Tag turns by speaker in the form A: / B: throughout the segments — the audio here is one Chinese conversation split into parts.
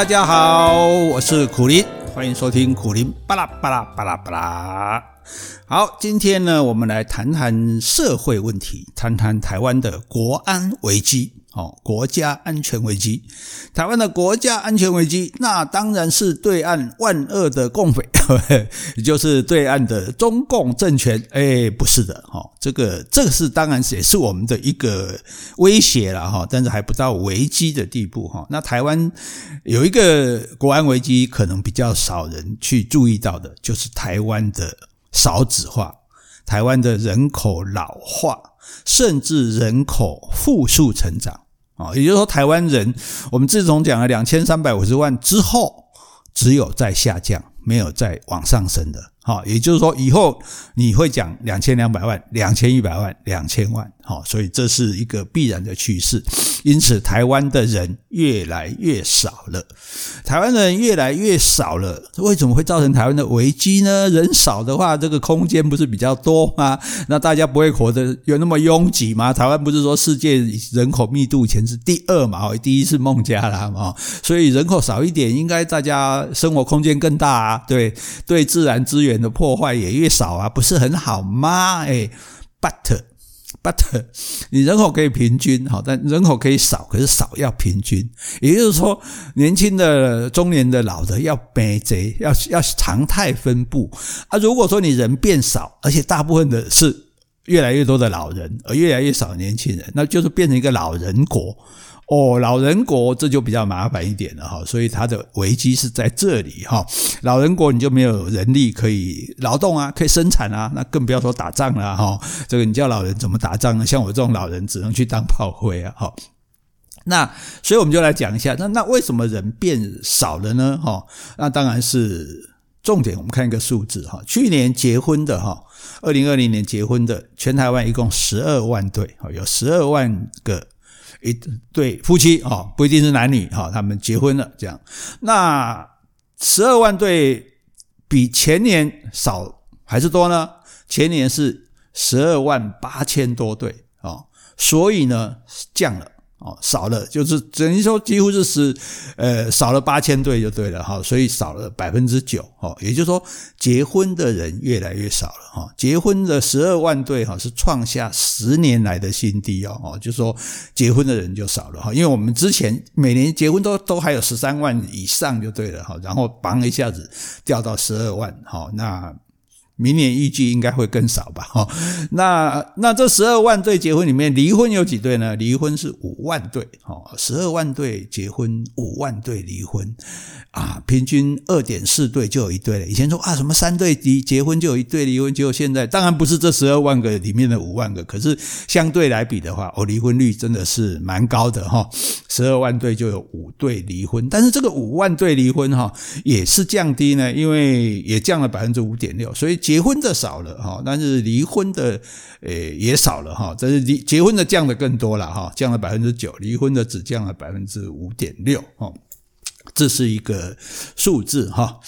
A: 大家好，我是苦林，欢迎收听苦林巴拉巴拉巴拉巴拉。好，今天呢，我们来谈谈社会问题，谈谈台湾的国安危机。哦，国家安全危机，台湾的国家安全危机，那当然是对岸万恶的共匪，也 就是对岸的中共政权。哎，不是的，哈，这个这个是当然也是我们的一个威胁了，哈，但是还不到危机的地步，哈。那台湾有一个国安危机，可能比较少人去注意到的，就是台湾的少子化，台湾的人口老化。甚至人口负数成长啊，也就是说，台湾人我们自从讲了两千三百五十万之后，只有在下降，没有在往上升的。好，也就是说，以后你会讲两千两百万、两千一百万、两千万。好，所以这是一个必然的趋势。因此，台湾的人越来越少了。台湾人越来越少了，为什么会造成台湾的危机呢？人少的话，这个空间不是比较多吗？那大家不会活得有那么拥挤吗？台湾不是说世界人口密度前是第二嘛？第一是孟加拉嘛？所以人口少一点，应该大家生活空间更大啊？对，对自然资源的破坏也越少啊？不是很好吗？诶，but。But 你人口可以平均好，但人口可以少，可是少要平均。也就是说，年轻的、中年的、老的要平齐，要要常态分布啊。如果说你人变少，而且大部分的是越来越多的老人，而越来越少年轻人，那就是变成一个老人国。哦，老人国这就比较麻烦一点了哈，所以它的危机是在这里哈。老人国你就没有人力可以劳动啊，可以生产啊，那更不要说打仗了哈。这个你叫老人怎么打仗呢？像我这种老人只能去当炮灰啊哈。那所以我们就来讲一下，那那为什么人变少了呢？哈，那当然是重点。我们看一个数字哈，去年结婚的哈，二零二零年结婚的全台湾一共十二万对，有十二万个。一对夫妻啊，不一定是男女哈，他们结婚了这样。那十二万对比前年少还是多呢？前年是十二万八千多对啊，所以呢降了。哦，少了就是等于说几乎是十，呃，少了八千对就对了哈，所以少了百分之九哦，也就是说结婚的人越来越少了哈，结婚的十二万对哈是创下十年来的新低哦，哦，就是说结婚的人就少了哈，因为我们之前每年结婚都都还有十三万以上就对了哈，然后嘣一下子掉到十二万哈，那。明年预计应该会更少吧？哈，那那这十二万对结婚里面，离婚有几对呢？离婚是五万对，哈，十二万对结婚，五万对离婚，啊，平均二点四对就有一对了。以前说啊，什么三对离结婚就有一对离婚，结果现在当然不是这十二万个里面的五万个，可是相对来比的话，哦，离婚率真的是蛮高的哈。十二万对就有五对离婚，但是这个五万对离婚哈也是降低呢，因为也降了百分之五点六，所以。结婚的少了哈，但是离婚的诶也少了哈，但是离结婚的降的更多了哈，降了百分之九，离婚的只降了百分之五点六哈，这是一个数字哈。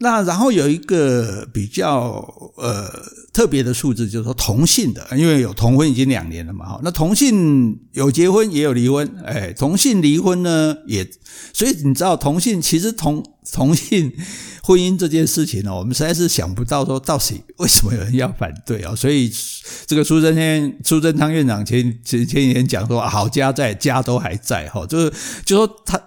A: 那然后有一个比较呃特别的数字，就是说同性的，因为有同婚已经两年了嘛哈，那同性有结婚也有离婚，哎，同性离婚呢也，所以你知道同性其实同同性婚姻这件事情呢，我们实在是想不到说到底为什么有人要反对啊，所以这个苏贞昌苏贞昌院长前前前几天讲说好家在家都还在哈，就是就说他。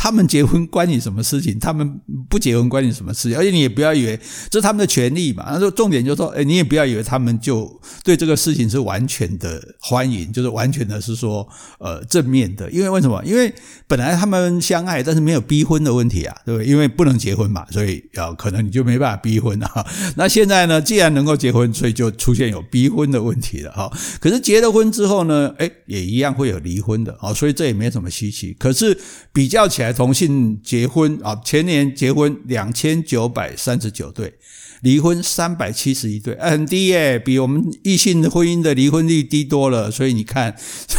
A: 他们结婚关你什么事情？他们不结婚关你什么事情？而且你也不要以为这是他们的权利嘛。他说重点就是说，哎，你也不要以为他们就对这个事情是完全的欢迎，就是完全的是说呃正面的。因为为什么？因为本来他们相爱，但是没有逼婚的问题啊，对不对？因为不能结婚嘛，所以呃可能你就没办法逼婚啊。那现在呢，既然能够结婚，所以就出现有逼婚的问题了哈。可是结了婚之后呢，哎，也一样会有离婚的啊，所以这也没什么稀奇。可是比较起来，同性结婚啊，前年结婚两千九百三十九对，离婚三百七十一对，很低耶，比我们异性婚姻的离婚率低多了。所以你看，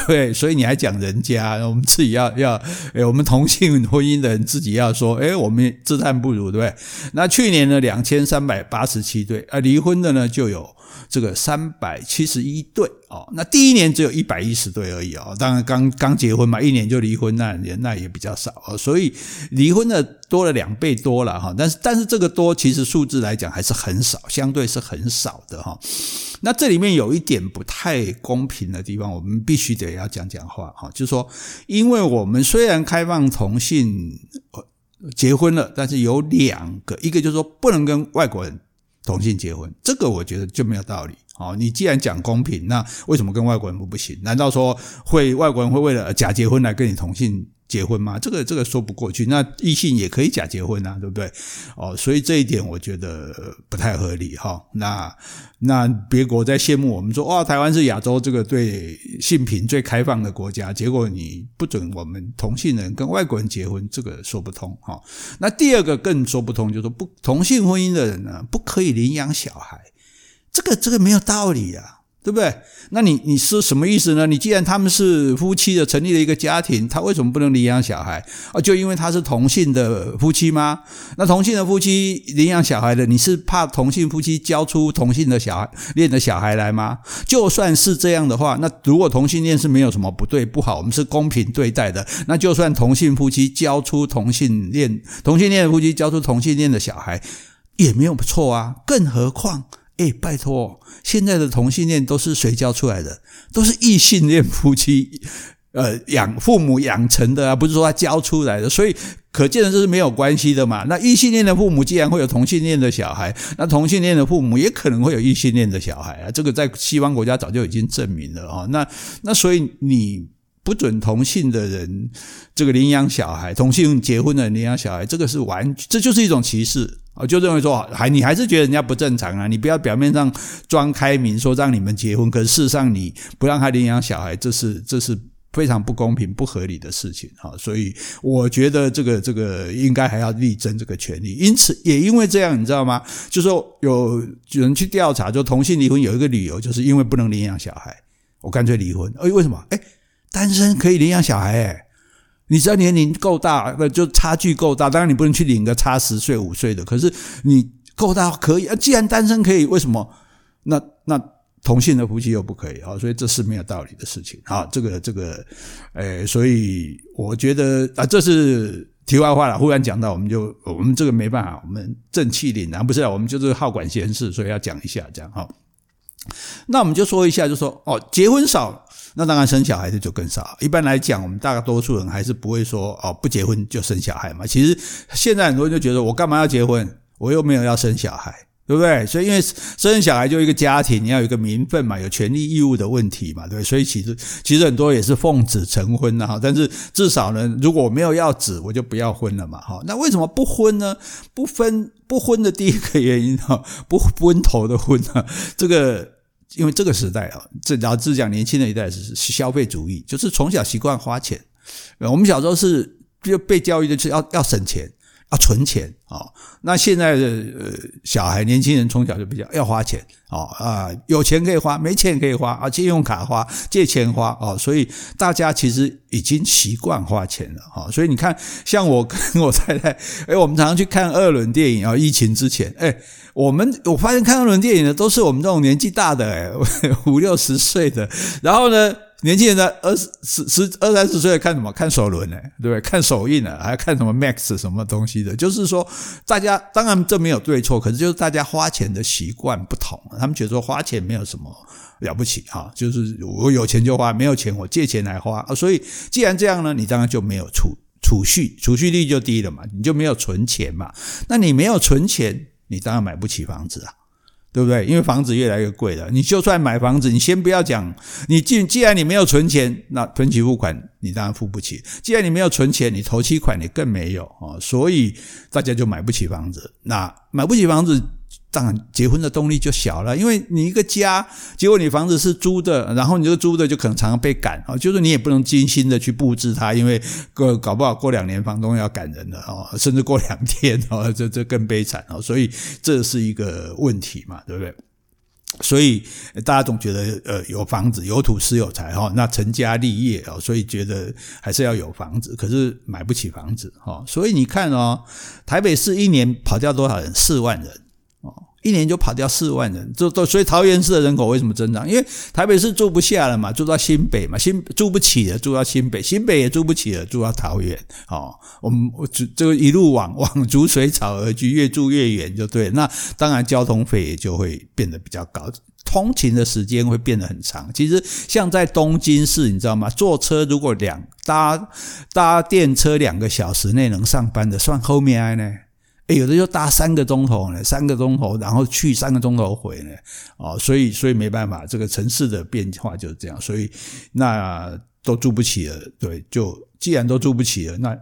A: 对，所以你还讲人家，我们自己要要，诶，我们同性婚姻的人自己要说，诶，我们自叹不如，对不对？那去年呢，两千三百八十七对，啊，离婚的呢就有这个三百七十一对哦，那第一年只有一百一十对而已哦，当然刚刚结婚嘛，一年就离婚，那年那也比较少哦，所以离婚的多了两倍多了哈，但是但是这个多其实数字来讲还是很少，相对是很少的哈。那这里面有一点不太公平的地方，我们必须得要讲讲话哈，就是说，因为我们虽然开放同性结婚了，但是有两个，一个就是说不能跟外国人。同性结婚，这个我觉得就没有道理。哦，你既然讲公平，那为什么跟外国人不不行？难道说会外国人会为了假结婚来跟你同性结婚吗？这个这个说不过去。那异性也可以假结婚啊，对不对？哦，所以这一点我觉得不太合理哈。那那别国在羡慕我们说，哇，台湾是亚洲这个对性平最开放的国家，结果你不准我们同性人跟外国人结婚，这个说不通哈。那第二个更说不通，就是不同性婚姻的人呢，不可以领养小孩，这个这个没有道理啊。对不对？那你你是什么意思呢？你既然他们是夫妻的，成立了一个家庭，他为什么不能领养小孩啊？就因为他是同性的夫妻吗？那同性的夫妻领养小孩的，你是怕同性夫妻教出同性的小孩恋的小孩来吗？就算是这样的话，那如果同性恋是没有什么不对不好，我们是公平对待的，那就算同性夫妻教出同性恋同性恋的夫妻教出同性恋的小孩也没有错啊，更何况。哎，拜托，现在的同性恋都是谁教出来的？都是异性恋夫妻，呃，养父母养成的啊，不是说他教出来的。所以可见的这是没有关系的嘛。那异性恋的父母既然会有同性恋的小孩，那同性恋的父母也可能会有异性恋的小孩啊。这个在西方国家早就已经证明了啊。那那所以你。不准同性的人这个领养小孩，同性结婚的领养小孩，这个是完，这就是一种歧视啊！就认为说，还你还是觉得人家不正常啊？你不要表面上装开明，说让你们结婚，可是事实上你不让他领养小孩，这是这是非常不公平、不合理的事情啊！所以我觉得这个这个应该还要力争这个权利。因此，也因为这样，你知道吗？就是说有人去调查，就同性离婚有一个理由，就是因为不能领养小孩，我干脆离婚。哎，为什么？哎。单身可以领养小孩诶，你只要年龄够大，那就差距够大。当然你不能去领个差十岁五岁的，可是你够大可以啊。既然单身可以，为什么那那同性的夫妻又不可以啊？所以这是没有道理的事情啊。这个这个，诶，所以我觉得啊，这是题外话了。忽然讲到，我们就我们这个没办法，我们正气凛然，不是啊，我们就是好管闲事，所以要讲一下这样哈。那我们就说一下，就说哦，结婚少。那当然生小孩的就更少。一般来讲，我们大多数人还是不会说哦，不结婚就生小孩嘛。其实现在很多人就觉得，我干嘛要结婚？我又没有要生小孩，对不对？所以因为生小孩就一个家庭，你要有一个名分嘛，有权利义务的问题嘛，对不对？所以其实其实很多也是奉子成婚的哈。但是至少呢，如果我没有要子，我就不要婚了嘛。哈，那为什么不婚呢？不分不婚的第一个原因哈，不婚头的婚啊，这个。因为这个时代啊，这老子讲，年轻的一代是是消费主义，就是从小习惯花钱。我们小时候是就被教育的是要要省钱。要存钱啊！那现在的呃小孩年轻人从小就比较要花钱啊啊，有钱可以花，没钱可以花啊，信用卡花，借钱花啊，所以大家其实已经习惯花钱了啊。所以你看，像我跟我太太，哎，我们常常去看二轮电影啊。疫情之前，哎，我们我发现看二轮电影的都是我们这种年纪大的，哎，五六十岁的，然后呢。年轻人在二十十十二三十岁看什么？看首轮呢？对不对？看首映呢？还看什么 Max 什么东西的？就是说，大家当然这没有对错，可是就是大家花钱的习惯不同。他们觉得说花钱没有什么了不起啊，就是我有钱就花，没有钱我借钱来花啊。所以既然这样呢，你当然就没有储储蓄，储蓄率就低了嘛，你就没有存钱嘛。那你没有存钱，你当然买不起房子啊。对不对？因为房子越来越贵了，你就算买房子，你先不要讲，你既既然你没有存钱，那分期付款你当然付不起。既然你没有存钱，你头期款你更没有啊，所以大家就买不起房子。那买不起房子。当然，结婚的动力就小了，因为你一个家，结果你房子是租的，然后你这个租的就可能常常被赶啊，就是你也不能精心的去布置它，因为个搞不好过两年房东要赶人了哦，甚至过两天哦，这这更悲惨啊，所以这是一个问题嘛，对不对？所以大家总觉得呃有房子有土是有财哈，那成家立业啊，所以觉得还是要有房子，可是买不起房子哈，所以你看哦，台北市一年跑掉多少人？四万人。哦，一年就跑掉四万人，就都所以桃园市的人口为什么增长？因为台北市住不下了嘛，住到新北嘛，新住不起了，住到新北，新北也住不起了，住到桃园。哦，我们我这这个一路往 往逐水草而居，越住越远就对。那当然交通费也就会变得比较高，通勤的时间会变得很长。其实像在东京市，你知道吗？坐车如果两搭搭电车两个小时内能上班的，算后面呢？诶，有的就搭三个钟头呢，三个钟头，然后去三个钟头回呢，哦，所以所以没办法，这个城市的变化就是这样，所以那都住不起了，对，就既然都住不起了，那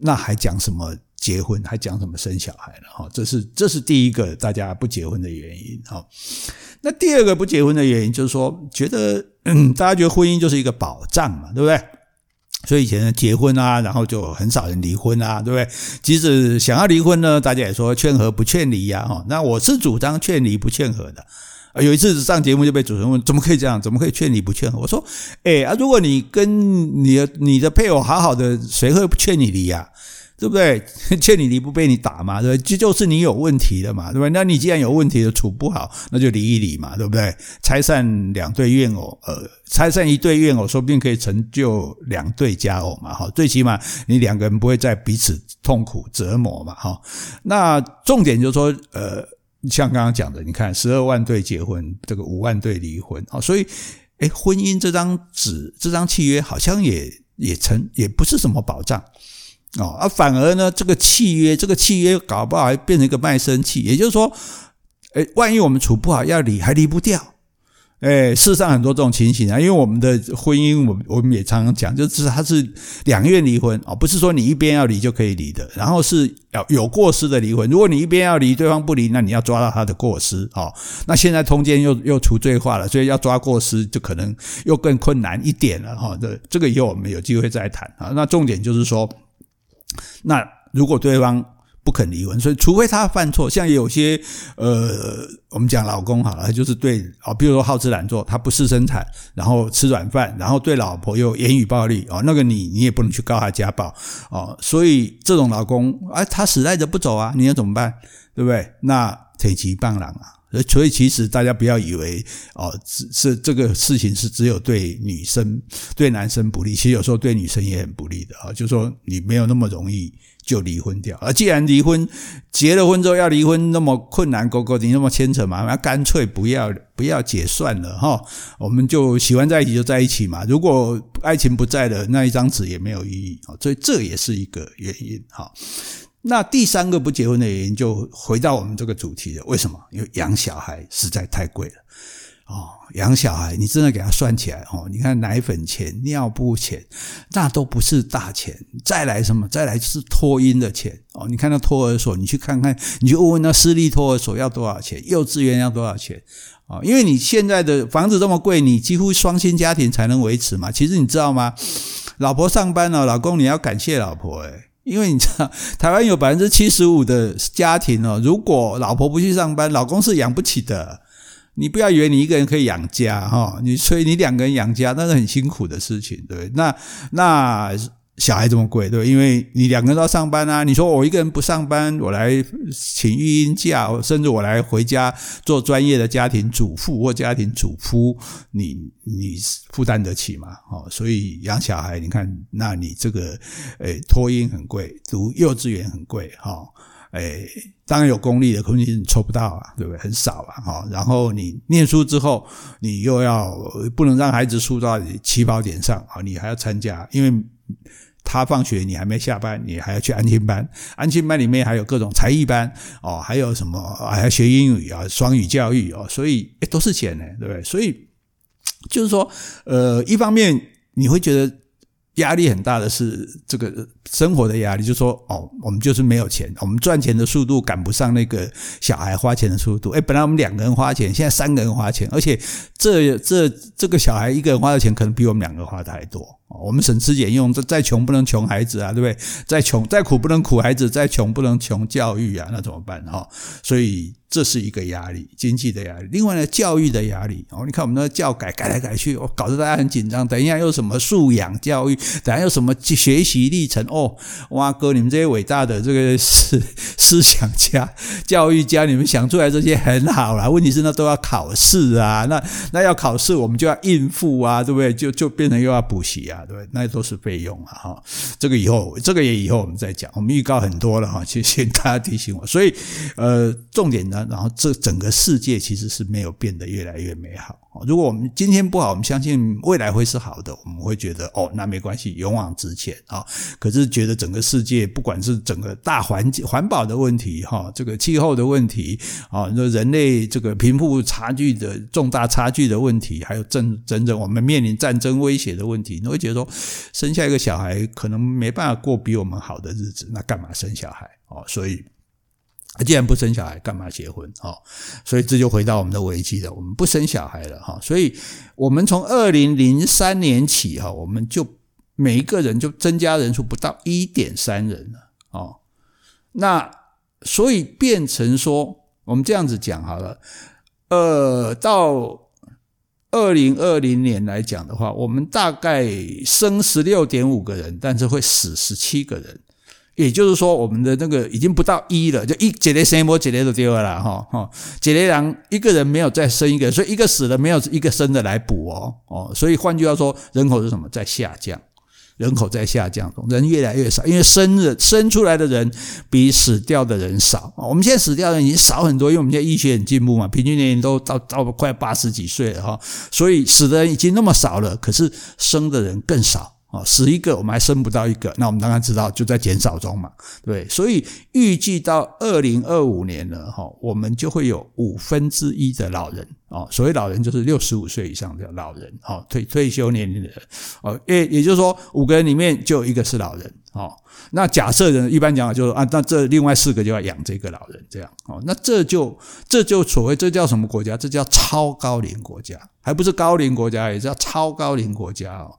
A: 那还讲什么结婚，还讲什么生小孩呢？哈，这是这是第一个大家不结婚的原因，哈。那第二个不结婚的原因就是说，觉得，大家觉得婚姻就是一个保障嘛，对不对？所以以前结婚啊，然后就很少人离婚啊，对不对？即使想要离婚呢，大家也说劝和不劝离呀，哈。那我是主张劝离不劝和的。有一次上节目就被主持人问，怎么可以这样？怎么可以劝离不劝和？我说，哎啊，如果你跟你的你的配偶好好的，谁会劝你离呀？对不对？欠你离不被你打嘛，对不对？这就是你有问题的嘛，对不对？那你既然有问题的处不好，那就离一离嘛，对不对？拆散两对怨偶，呃，拆散一对怨偶，说不定可以成就两对佳偶嘛，哈，最起码你两个人不会再彼此痛苦折磨嘛，哈。那重点就是说，呃，像刚刚讲的，你看十二万对结婚，这个五万对离婚，啊，所以，诶，婚姻这张纸，这张契约好像也也成，也不是什么保障。哦，而反而呢，这个契约，这个契约搞不好还变成一个卖身契。也就是说，诶，万一我们处不好要离，还离不掉。诶，世上很多这种情形啊。因为我们的婚姻，我们我们也常常讲，就是它是两愿离婚哦，不是说你一边要离就可以离的。然后是要有过失的离婚。如果你一边要离，对方不离，那你要抓到他的过失哦。那现在通奸又又除罪化了，所以要抓过失就可能又更困难一点了哈。这这个以后我们有机会再谈啊。那重点就是说。那如果对方不肯离婚，所以除非他犯错，像有些呃，我们讲老公好了，就是对啊，比如说好吃懒做，他不事生产，然后吃软饭，然后对老婆又言语暴力哦，那个你你也不能去告他家暴哦，所以这种老公啊，他死赖着不走啊，你要怎么办？对不对？那铁骑棒郎啊。所以其实大家不要以为哦，是这个事情是只有对女生对男生不利，其实有时候对女生也很不利的啊。就是说你没有那么容易就离婚掉，而既然离婚结了婚之后要离婚那么困难，哥哥你那么牵扯嘛，那干脆不要不要解算了哈。我们就喜欢在一起就在一起嘛。如果爱情不在了，那一张纸也没有意义啊。所以这也是一个原因哈。那第三个不结婚的原因，就回到我们这个主题了。为什么？因为养小孩实在太贵了哦。养小孩，你真的给他算起来哦，你看奶粉钱、尿布钱，那都不是大钱。再来什么？再来就是托婴的钱哦。你看那托儿所，你去看看，你就问问那私立托儿所要多少钱，幼稚园要多少钱啊？因为你现在的房子这么贵，你几乎双薪家庭才能维持嘛。其实你知道吗？老婆上班了，老公你要感谢老婆诶。因为你知道，台湾有百分之七十五的家庭哦，如果老婆不去上班，老公是养不起的。你不要以为你一个人可以养家哈，你所以你两个人养家那是很辛苦的事情，对不对？那那。小孩这么贵，对？因为你两个人都要上班啊。你说我一个人不上班，我来请育婴假，甚至我来回家做专业的家庭主妇或家庭主夫，你你负担得起吗？哦，所以养小孩，你看，那你这个诶托婴很贵，读幼稚园很贵，哈，诶当然有公立的，可是你抽不到啊，对不对？很少啊，哈。然后你念书之后，你又要不能让孩子输到起跑点上啊，你还要参加，因为。他放学，你还没下班，你还要去安心班。安心班里面还有各种才艺班哦，还有什么还要学英语啊，双语教育哦，所以诶都是钱呢，对不对？所以就是说，呃，一方面你会觉得压力很大的是这个生活的压力，就说哦，我们就是没有钱，我们赚钱的速度赶不上那个小孩花钱的速度。诶本来我们两个人花钱，现在三个人花钱，而且这这这个小孩一个人花的钱可能比我们两个花的还多。我们省吃俭用，再再穷不能穷孩子啊，对不对？再穷再苦不能苦孩子，再穷不能穷教育啊，那怎么办哈？所以。这是一个压力，经济的压力。另外呢，教育的压力哦，你看我们的教改改来改去，哦，搞得大家很紧张。等一下又什么素养教育，等下又什么学习历程哦，哇哥，你们这些伟大的这个 思思想家、教育家，你们想出来这些很好啦。问题是那都要考试啊，那那要考试，我们就要应付啊，对不对？就就变成又要补习啊，对不对？那都是费用啊，哈。这个以后，这个也以后我们再讲。我们预告很多了哈，谢谢大家提醒我。所以呃，重点呢。然后，这整个世界其实是没有变得越来越美好。如果我们今天不好，我们相信未来会是好的。我们会觉得哦，那没关系，勇往直前啊。可是觉得整个世界，不管是整个大环境、环保的问题，哈，这个气候的问题，啊，那人类这个贫富差距的重大差距的问题，还有真真正我们面临战争威胁的问题，你会觉得说，生下一个小孩可能没办法过比我们好的日子，那干嘛生小孩？哦，所以。既然不生小孩，干嘛结婚？哈，所以这就回到我们的危机了。我们不生小孩了，哈，所以我们从二零零三年起，哈，我们就每一个人就增加人数不到一点三人了，哦，那所以变成说，我们这样子讲好了，呃，到二零二零年来讲的话，我们大概生十六点五个人，但是会死十七个人。也就是说，我们的那个已经不到一了，就一几个生没几个都丢了哈哈，几个人一个人没有再生一个，所以一个死了没有一个生的来补哦哦，所以换句话说，人口是什么在下降，人口在下降，人越来越少，因为生的生出来的人比死掉的人少。我们现在死掉的人已经少很多，因为我们现在医学很进步嘛，平均年龄都到到快八十几岁了哈，所以死的人已经那么少了，可是生的人更少。死一个，我们还生不到一个，那我们当然知道就在减少中嘛，对，所以预计到二零二五年了，哈，我们就会有五分之一的老人，哦，所谓老人就是六十五岁以上的老人，哦，退退休年龄的人，哦，也也就是说五个人里面就有一个是老人，哦，那假设人一般讲就是啊，那这另外四个就要养这个老人，这样，哦，那这就这就所谓这叫什么国家？这叫超高龄国家，还不是高龄国家，也叫超高龄国家哦。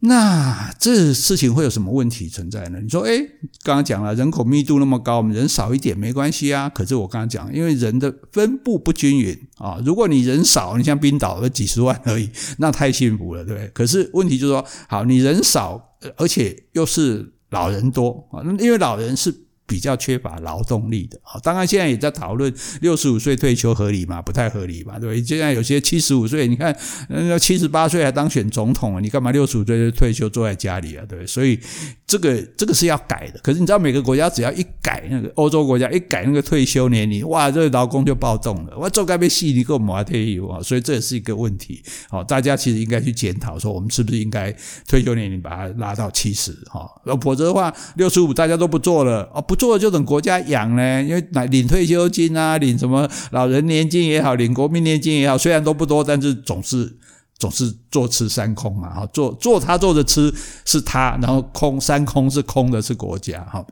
A: 那这事情会有什么问题存在呢？你说，哎，刚刚讲了，人口密度那么高，我们人少一点没关系啊。可是我刚刚讲，因为人的分布不均匀啊。如果你人少，你像冰岛的几十万而已，那太幸福了，对不对？可是问题就是说，好，你人少，而且又是老人多啊，因为老人是。比较缺乏劳动力的好，当然现在也在讨论六十五岁退休合理吗？不太合理嘛，对不对？现在有些七十五岁，你看那七十八岁还当选总统啊，你干嘛六十五岁就退休坐在家里啊？对？所以这个这个是要改的。可是你知道，每个国家只要一改那个欧洲国家一改那个退休年龄，哇，这个劳工就暴动了，我做该被戏你给我抹退休啊！所以这也是一个问题。好，大家其实应该去检讨，说我们是不是应该退休年龄把它拉到七十？哈，否则的话，六十五大家都不做了哦，不。做就等国家养呢，因为领退休金啊，领什么老人年金也好，领国民年金也好，虽然都不多，但是总是总是坐吃山空嘛，哈，坐坐他坐着吃是他，然后空山空是空的是国家，哈。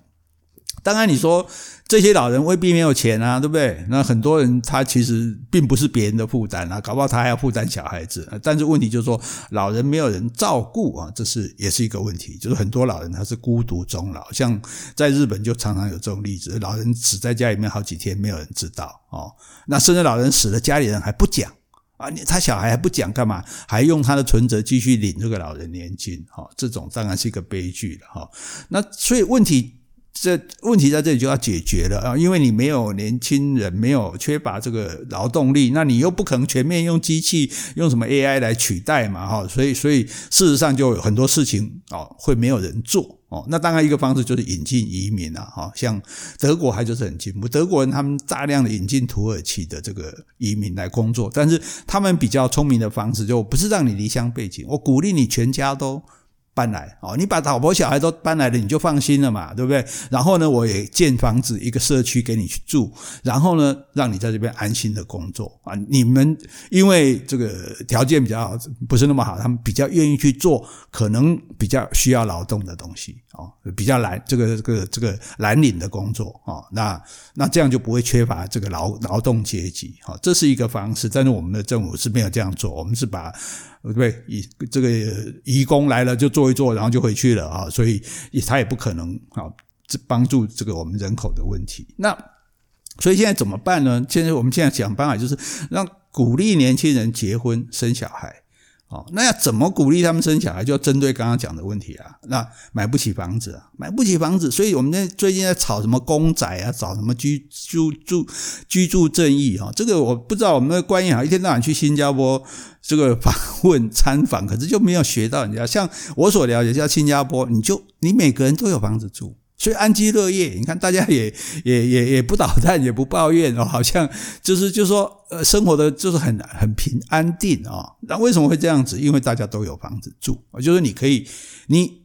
A: 当然你说。这些老人未必没有钱啊，对不对？那很多人他其实并不是别人的负担啊，搞不好他还要负担小孩子。但是问题就是说，老人没有人照顾啊，这是也是一个问题。就是很多老人他是孤独终老，像在日本就常常有这种例子，老人死在家里面好几天，没有人知道哦。那甚至老人死了，家里人还不讲啊，他小孩还不讲干嘛？还用他的存折继续领这个老人年金，哈，这种当然是一个悲剧了，哈。那所以问题。这问题在这里就要解决了啊，因为你没有年轻人，没有缺乏这个劳动力，那你又不可能全面用机器、用什么 AI 来取代嘛，哈，所以所以事实上就有很多事情哦会没有人做哦。那当然一个方式就是引进移民啊，哈，像德国还就是很进步，德国人他们大量的引进土耳其的这个移民来工作，但是他们比较聪明的方式就不是让你离乡背井，我鼓励你全家都。搬来哦，你把老婆小孩都搬来了，你就放心了嘛，对不对？然后呢，我也建房子一个社区给你去住，然后呢，让你在这边安心的工作啊。你们因为这个条件比较不是那么好，他们比较愿意去做可能比较需要劳动的东西哦，比较蓝这个这个这个蓝领的工作哦。那那这样就不会缺乏这个劳劳动阶级哈，这是一个方式。但是我们的政府是没有这样做，我们是把。对不对？移这个移工来了就坐一坐，然后就回去了啊，所以他也不可能啊，这帮助这个我们人口的问题。那所以现在怎么办呢？现在我们现在想办法就是让鼓励年轻人结婚生小孩。哦，那要怎么鼓励他们生小孩？就要针对刚刚讲的问题啊。那买不起房子啊，买不起房子，所以我们在最近在炒什么公仔啊，找什么居住住居住正义啊。这个我不知道，我们的官员啊，一天到晚去新加坡这个访问参访，可是就没有学到人家。像我所了解，像新加坡，你就你每个人都有房子住。所以安居乐业，你看大家也 也也也不捣蛋，也不抱怨哦，好像就是就是说，呃，生活的就是很很平安定啊。那为什么会这样子？因为大家都有房子住，就是你可以，你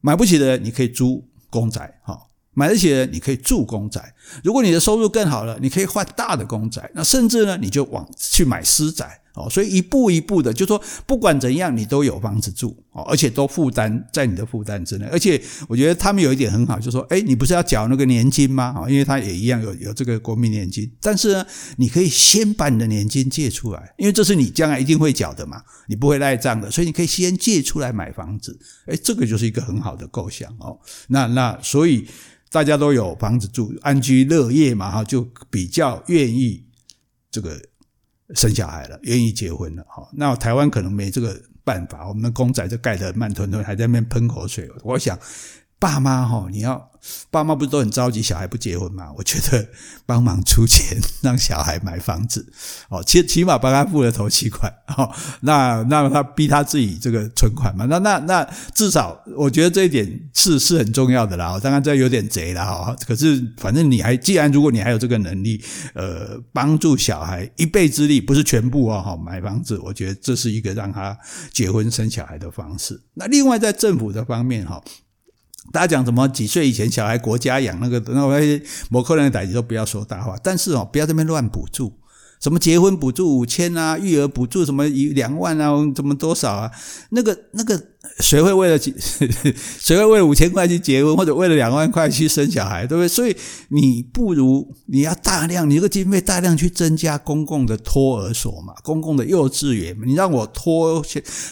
A: 买不起的，你可以租公宅哈；买得起的，你可以住公宅。如果你的收入更好了，你可以换大的公宅，那甚至呢，你就往去买私宅。哦，所以一步一步的，就说不管怎样，你都有房子住哦，而且都负担在你的负担之内。而且我觉得他们有一点很好，就说，哎，你不是要缴那个年金吗？啊，因为他也一样有有这个国民年金，但是呢，你可以先把你的年金借出来，因为这是你将来一定会缴的嘛，你不会赖账的，所以你可以先借出来买房子。哎，这个就是一个很好的构想哦。那那所以大家都有房子住，安居乐业嘛，哈，就比较愿意这个。生小孩了，愿意结婚了，哈，那台湾可能没这个办法，我们的公仔就盖得慢吞吞，还在那边喷口水。我想，爸妈哈，你要。爸妈不是都很着急小孩不结婚吗？我觉得帮忙出钱让小孩买房子，哦，起起码帮他付了头期款，哦，那那他逼他自己这个存款嘛，那那那至少我觉得这一点是是很重要的啦。当然这有点贼了哈，可是反正你还既然如果你还有这个能力，呃，帮助小孩一臂之力，不是全部哦，哈，买房子，我觉得这是一个让他结婚生小孩的方式。那另外在政府的方面哈。大家讲什么几岁以前小孩国家养那个那我某个人的代志都不要说大话，但是哦，不要这边乱补助，什么结婚补助五千啊，育儿补助什么一两万啊，怎么多少啊？那个那个谁会为了 谁会为了五千块去结婚，或者为了两万块去生小孩，对不对？所以你不如你要大量，你这个经费大量去增加公共的托儿所嘛，公共的幼稚园，你让我托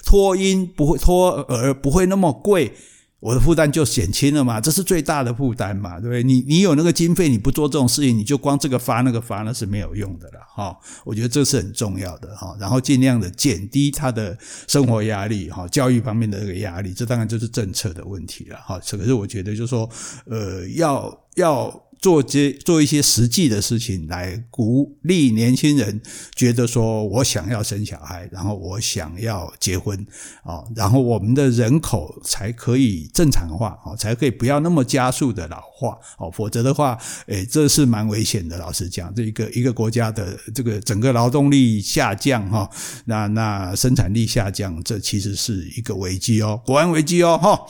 A: 托婴不会托儿不会那么贵。我的负担就减轻了嘛，这是最大的负担嘛，对不对？你你有那个经费，你不做这种事情，你就光这个发那个发，那是没有用的了哈。我觉得这是很重要的哈，然后尽量的减低他的生活压力哈，教育方面的这个压力，这当然就是政策的问题了哈。可是我觉得就是说，呃，要要。做些做一些实际的事情来鼓励年轻人，觉得说我想要生小孩，然后我想要结婚啊，然后我们的人口才可以正常化啊，才可以不要那么加速的老化哦，否则的话，诶，这是蛮危险的。老实讲，这一个一个国家的这个整个劳动力下降哈，那那生产力下降，这其实是一个危机哦，国安危机哦，哈。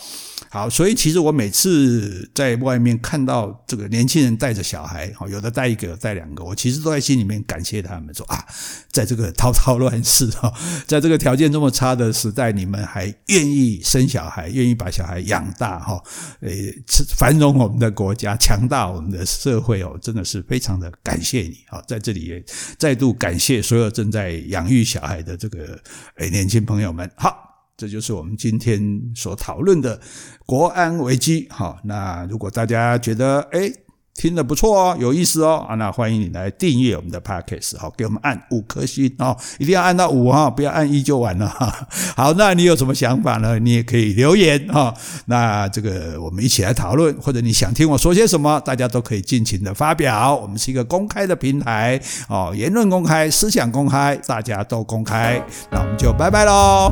A: 好，所以其实我每次在外面看到这个年轻人带着小孩，有的带一个，有带两个，我其实都在心里面感谢他们，说啊，在这个滔滔乱世哈，在这个条件这么差的时代，你们还愿意生小孩，愿意把小孩养大哈，诶，繁荣我们的国家，强大我们的社会哦，真的是非常的感谢你啊，在这里也再度感谢所有正在养育小孩的这个诶年轻朋友们，好。这就是我们今天所讨论的国安危机。好，那如果大家觉得诶听得不错哦，有意思哦，啊，那欢迎你来订阅我们的 Podcast，好，给我们按五颗星哦，一定要按到五哈，不要按一就完了哈。好，那你有什么想法呢？你也可以留言哈。那这个我们一起来讨论，或者你想听我说些什么，大家都可以尽情的发表。我们是一个公开的平台哦，言论公开，思想公开，大家都公开。那我们就拜拜喽。